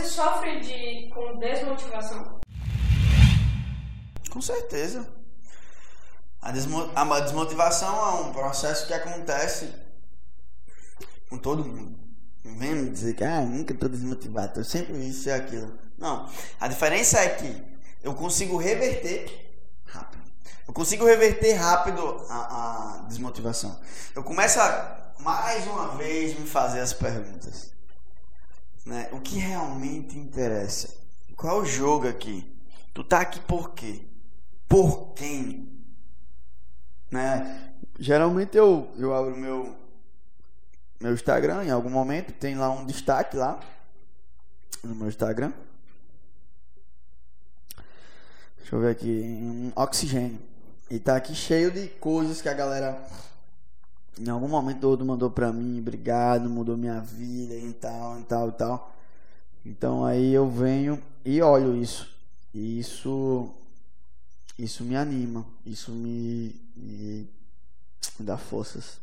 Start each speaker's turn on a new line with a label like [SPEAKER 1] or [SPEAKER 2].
[SPEAKER 1] Você sofre de, com desmotivação?
[SPEAKER 2] Com certeza. A, desmo a desmotivação é um processo que acontece com todo mundo. Não vem me dizer que ah, nunca estou desmotivado, eu sempre isso e aquilo. Não. A diferença é que eu consigo reverter rápido. Eu consigo reverter rápido a, a desmotivação. Eu começo a, mais uma vez, me fazer as perguntas. Né? O que realmente interessa? Qual é o jogo aqui? Tu tá aqui por quê? Por quem? Né? Geralmente eu, eu abro meu, meu Instagram em algum momento, tem lá um destaque lá no meu Instagram. Deixa eu ver aqui, um oxigênio. E tá aqui cheio de coisas que a galera em algum momento todo mandou pra mim, obrigado, mudou minha vida e tal, e tal, e tal. Então aí eu venho e olho isso. E isso isso me anima, isso me, me dá forças.